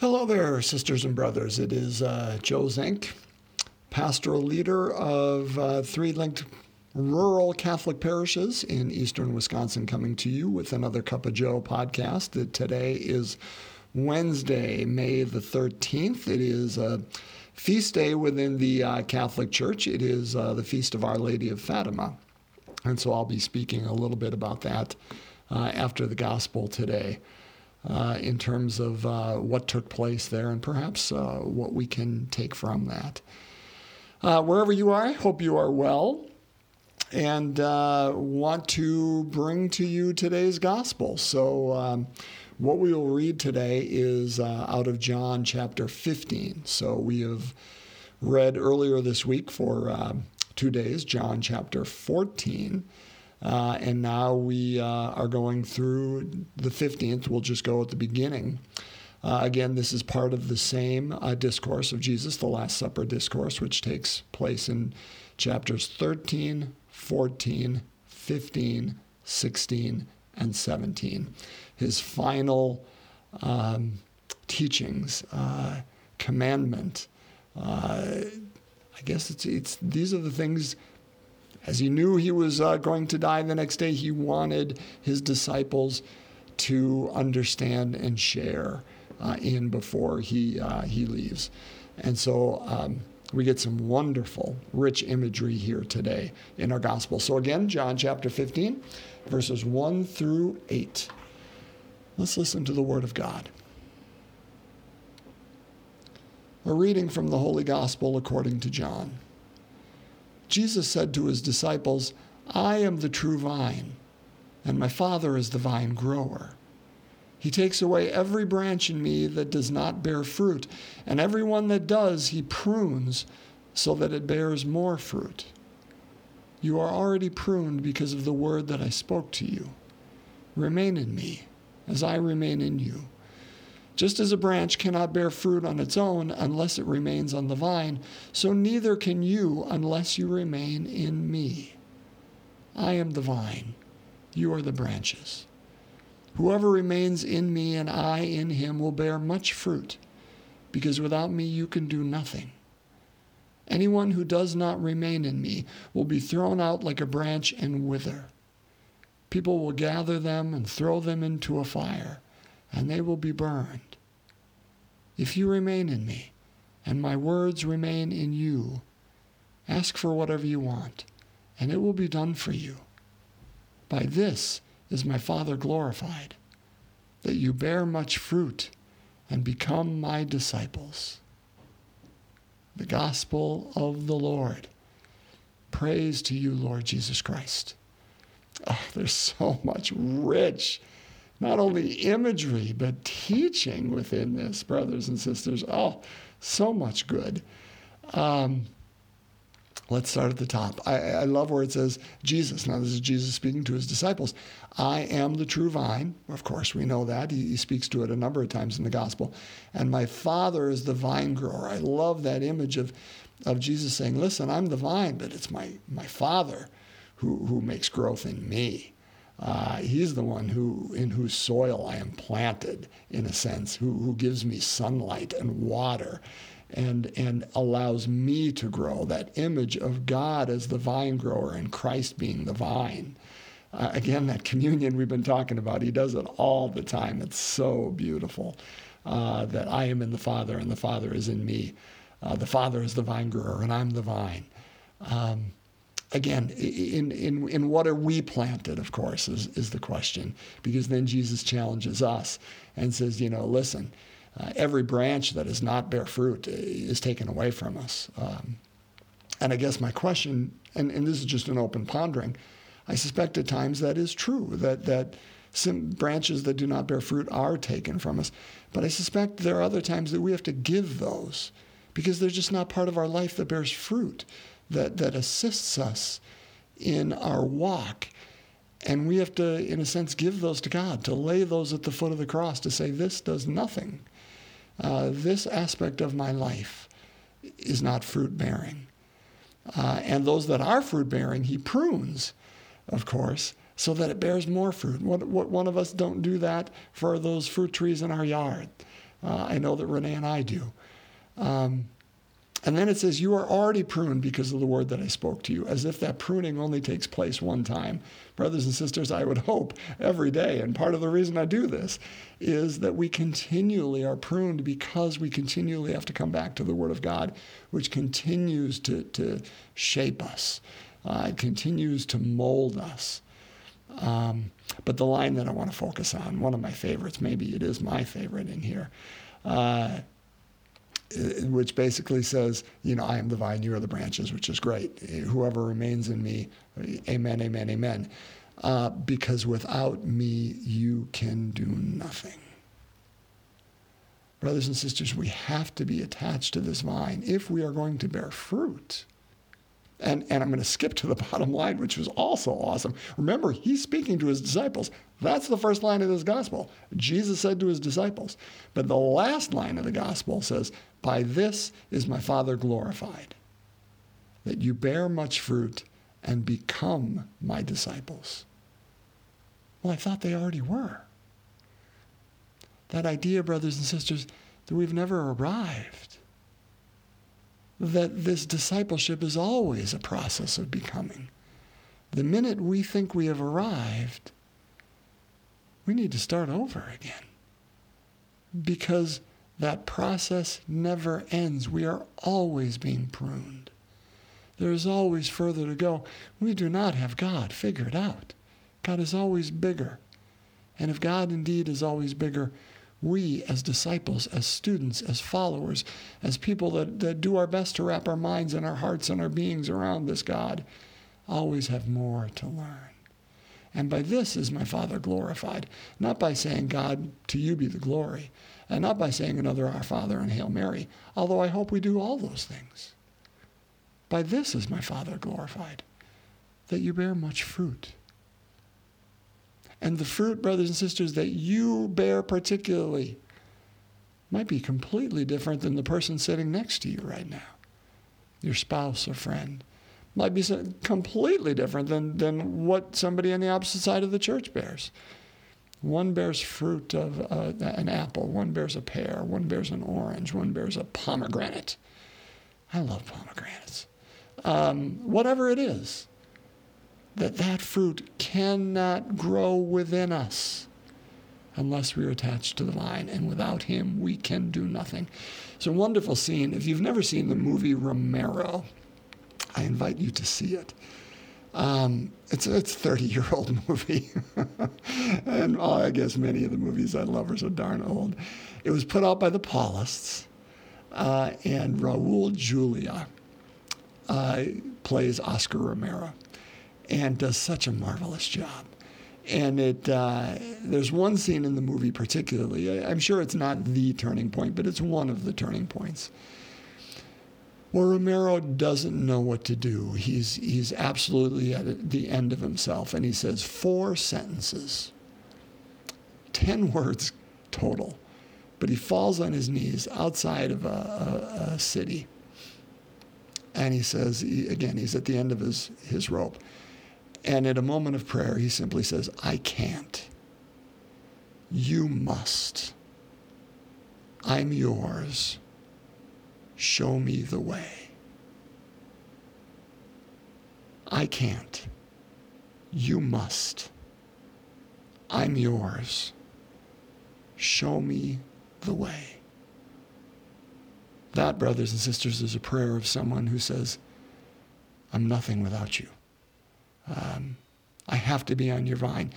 Hello there, sisters and brothers. It is uh, Joe Zink, pastoral leader of uh, three linked rural Catholic parishes in eastern Wisconsin, coming to you with another Cup of Joe podcast. Today is Wednesday, May the 13th. It is a feast day within the uh, Catholic Church. It is uh, the Feast of Our Lady of Fatima. And so I'll be speaking a little bit about that uh, after the gospel today. Uh, in terms of uh, what took place there and perhaps uh, what we can take from that. Uh, wherever you are, I hope you are well and uh, want to bring to you today's gospel. So, um, what we will read today is out of John chapter 15. So, we have read earlier this week for two days, John chapter 14. Uh, and now we uh, are going through the 15th. We'll just go at the beginning. Uh, again, this is part of the same uh, discourse of Jesus, the Last Supper discourse, which takes place in chapters 13, 14, 15, 16, and 17. His final um, teachings, uh, commandment. I guess it's, it's these are the things as he knew he was uh, going to die the next day, he wanted his disciples to understand and share uh, in before he, uh, he leaves. And so um, we get some wonderful, rich imagery here today in our gospel. So again, John chapter 15, verses 1 through 8. Let's listen to the word of God. A reading from the Holy Gospel according to John. Jesus said to his disciples, I am the true vine, and my Father is the vine grower. He takes away every branch in me that does not bear fruit, and every one that does, he prunes so that it bears more fruit. You are already pruned because of the word that I spoke to you. Remain in me, as I remain in you. Just as a branch cannot bear fruit on its own unless it remains on the vine, so neither can you unless you remain in me. I am the vine, you are the branches. Whoever remains in me and I in him will bear much fruit, because without me you can do nothing. Anyone who does not remain in me will be thrown out like a branch and wither. People will gather them and throw them into a fire, and they will be burned. If you remain in me, and my words remain in you, ask for whatever you want, and it will be done for you. By this is my Father glorified, that you bear much fruit and become my disciples. The Gospel of the Lord. Praise to you, Lord Jesus Christ. Oh, there's so much rich not only imagery, but teaching within this, brothers and sisters. Oh, so much good. Um, let's start at the top. I, I, love where it says Jesus. Now, this is Jesus speaking to his disciples. I am the true vine. Of course, we know that. He, he speaks to it a number of times in the gospel. And my Father is the vine grower. I love that image of, of Jesus saying, Listen, I'm the vine, but it's my, my Father who, who makes growth in me. Uh, he's the one who, in whose soil I am planted, in a sense, who, who gives me sunlight and water and, and allows me to grow. That image of God as the vine grower and Christ being the vine. Uh, again, that communion we've been talking about, he does it all the time. It's so beautiful uh, that I am in the Father and the Father is in me. Uh, the Father is the vine grower and I'm the vine. Um, again, in, in, in what are we planted, of course, is, is the question. Because then Jesus challenges us and says, you know, listen, uh, every branch that does not bear fruit is taken away from us. Um, and I guess my question, and, and this is just an open pondering, I suspect at times that is true, that, that some branches that do not bear fruit are taken from us. But I suspect there are other times that we have to give those because they're just not part of our life that bears fruit that, that assists us in our walk. And we have to, in a sense, give those to God, to lay those at the foot of the cross, to say, This does nothing. Uh, this aspect of my life is not fruit bearing. Uh, and those that are fruit bearing, He prunes, of course, so that it bears more fruit. What, what one of us don't do that for those fruit trees in our yard. Uh, I know that Renee and I do. Um, and then it says, You are already pruned because of the word that I spoke to you, as if that pruning only takes place one time. Brothers and sisters, I would hope every day, and part of the reason I do this is that we continually are pruned because we continually have to come back to the Word of God, which continues to, to shape us, uh, it continues to mold us. Um, but the line that I want to focus on, one of my favorites, maybe it is my favorite in here. Uh, which basically says, you know, I am the vine, you are the branches, which is great. Whoever remains in me, amen, amen, amen. Uh, because without me, you can do nothing. Brothers and sisters, we have to be attached to this vine if we are going to bear fruit. And, and I'm going to skip to the bottom line, which was also awesome. Remember, he's speaking to his disciples. That's the first line of this gospel. Jesus said to his disciples. But the last line of the gospel says, By this is my Father glorified, that you bear much fruit and become my disciples. Well, I thought they already were. That idea, brothers and sisters, that we've never arrived that this discipleship is always a process of becoming. The minute we think we have arrived, we need to start over again. Because that process never ends. We are always being pruned. There is always further to go. We do not have God figured out. God is always bigger. And if God indeed is always bigger, we as disciples, as students, as followers, as people that, that do our best to wrap our minds and our hearts and our beings around this God, always have more to learn. And by this is my Father glorified, not by saying, God, to you be the glory, and not by saying another Our Father and Hail Mary, although I hope we do all those things. By this is my Father glorified, that you bear much fruit and the fruit, brothers and sisters, that you bear particularly might be completely different than the person sitting next to you right now, your spouse or friend. Might be completely different than, than what somebody on the opposite side of the church bears. One bears fruit of uh, an apple, one bears a pear, one bears an orange, one bears a pomegranate. I love pomegranates. Um, whatever it is, that that fruit cannot grow within us unless we're attached to the vine, and without him we can do nothing. It's a wonderful scene. If you've never seen the movie Romero, I invite you to see it. Um, it's a 30 year old movie. and oh, I guess many of the movies I love are so darn old. It was put out by the Paulists, uh, and Raul Julia uh, plays Oscar Romero and does such a marvelous job. And it uh, there's one scene in the movie particularly. I'm sure it's not the turning point, but it's one of the turning points. Where Romero doesn't know what to do. He's he's absolutely at the end of himself, and he says four sentences, ten words total, but he falls on his knees outside of a, a, a city, and he says he, again he's at the end of his his rope and in a moment of prayer, he simply says, I can't. You must. I'm yours. Show me the way. I can't. You must. I'm yours. Show me the way. That, brothers and sisters, is a prayer of someone who says, I'm nothing without you. Um, I have to be on your vine,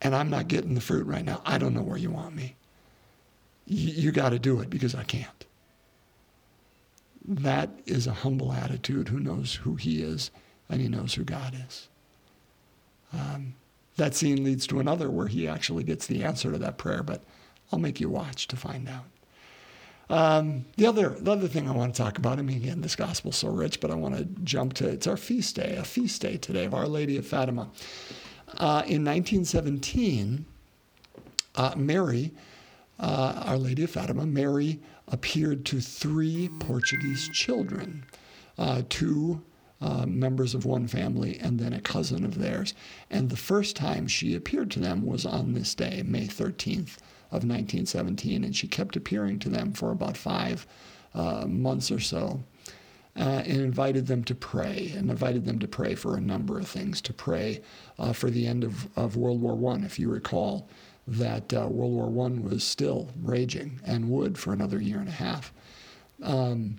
and I'm not getting the fruit right now. I don't know where you want me. You, you got to do it because I can't. That is a humble attitude who knows who he is and he knows who God is. Um, that scene leads to another where he actually gets the answer to that prayer, but I'll make you watch to find out. Um, the other the other thing I want to talk about, I mean, again, this gospel's so rich, but I want to jump to it's our feast day, a feast day today of Our Lady of Fatima. Uh, in 1917, uh, Mary, uh, Our Lady of Fatima, Mary appeared to three Portuguese children, uh, two uh, members of one family and then a cousin of theirs. And the first time she appeared to them was on this day, May 13th of 1917, and she kept appearing to them for about five uh, months or so. Uh, and invited them to pray, and invited them to pray for a number of things. To pray uh, for the end of, of World War One, if you recall, that uh, World War One was still raging and would for another year and a half. Um,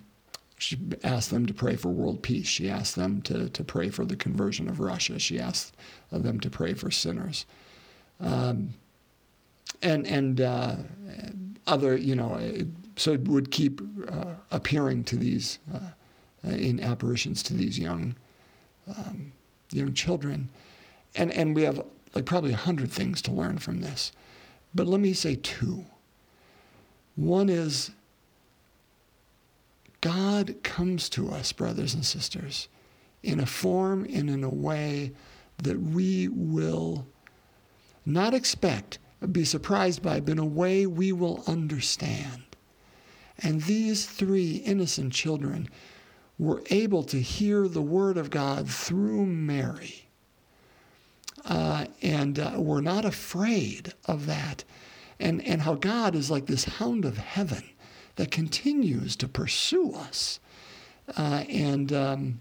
she asked them to pray for world peace. She asked them to, to pray for the conversion of Russia. She asked them to pray for sinners. Um, and and uh, other, you know, so it would keep uh, appearing to these uh, in apparitions to these young um, young children, and and we have like probably a hundred things to learn from this, but let me say two. One is God comes to us, brothers and sisters, in a form and in a way that we will not expect, be surprised by, but in a way we will understand. And these three innocent children were able to hear the word of God through Mary. Uh, and uh, were not afraid of that. And, and how God is like this hound of heaven that continues to pursue us uh, and, um,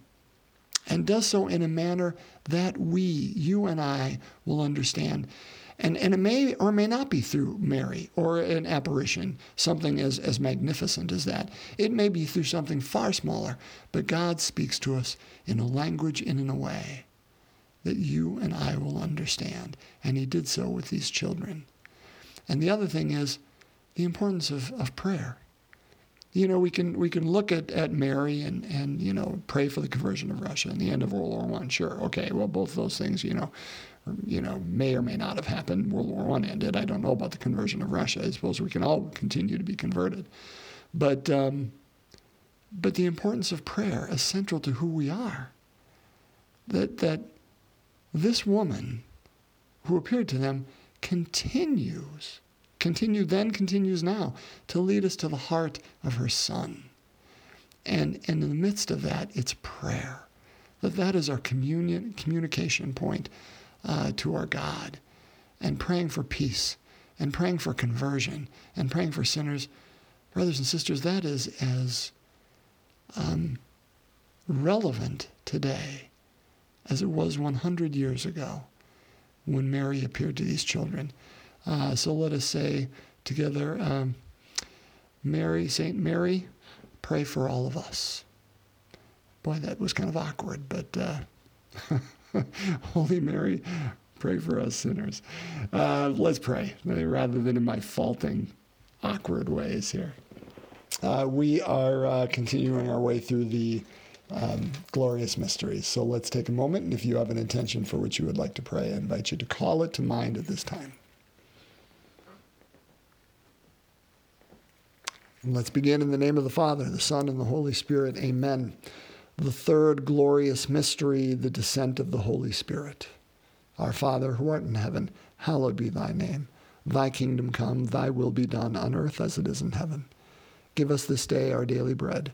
and does so in a manner that we, you and I, will understand. And, and it may or may not be through Mary or an apparition, something as, as magnificent as that. It may be through something far smaller, but God speaks to us in a language and in a way that you and I will understand. And He did so with these children. And the other thing is the importance of, of prayer you know, we can we can look at, at Mary and, and you know pray for the conversion of Russia and the end of World War One. Sure, okay, well both those things you know, you know may or may not have happened. World War One ended. I don't know about the conversion of Russia. I suppose we can all continue to be converted, but um, but the importance of prayer is central to who we are. That that this woman who appeared to them continues continued then, continues now, to lead us to the heart of her Son. And, and in the midst of that, it's prayer. That that is our communion, communication point uh, to our God. And praying for peace, and praying for conversion, and praying for sinners. Brothers and sisters, that is as um, relevant today as it was 100 years ago when Mary appeared to these children uh, so let us say together, um, Mary, Saint Mary, pray for all of us. Boy, that was kind of awkward, but uh, Holy Mary, pray for us sinners. Uh, let's pray rather than in my faulting, awkward ways here. Uh, we are uh, continuing our way through the um, glorious mysteries. So let's take a moment, and if you have an intention for which you would like to pray, I invite you to call it to mind at this time. Let's begin in the name of the Father, the Son, and the Holy Spirit. Amen. The third glorious mystery, the descent of the Holy Spirit. Our Father, who art in heaven, hallowed be thy name. Thy kingdom come, thy will be done on earth as it is in heaven. Give us this day our daily bread,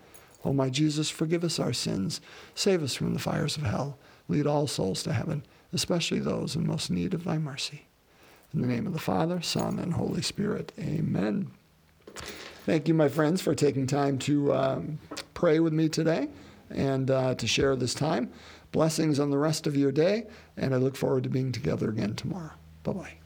O my Jesus, forgive us our sins, save us from the fires of hell, lead all souls to heaven, especially those in most need of thy mercy. In the name of the Father, Son, and Holy Spirit. Amen. Thank you, my friends, for taking time to um, pray with me today and uh, to share this time. Blessings on the rest of your day, and I look forward to being together again tomorrow. Bye bye.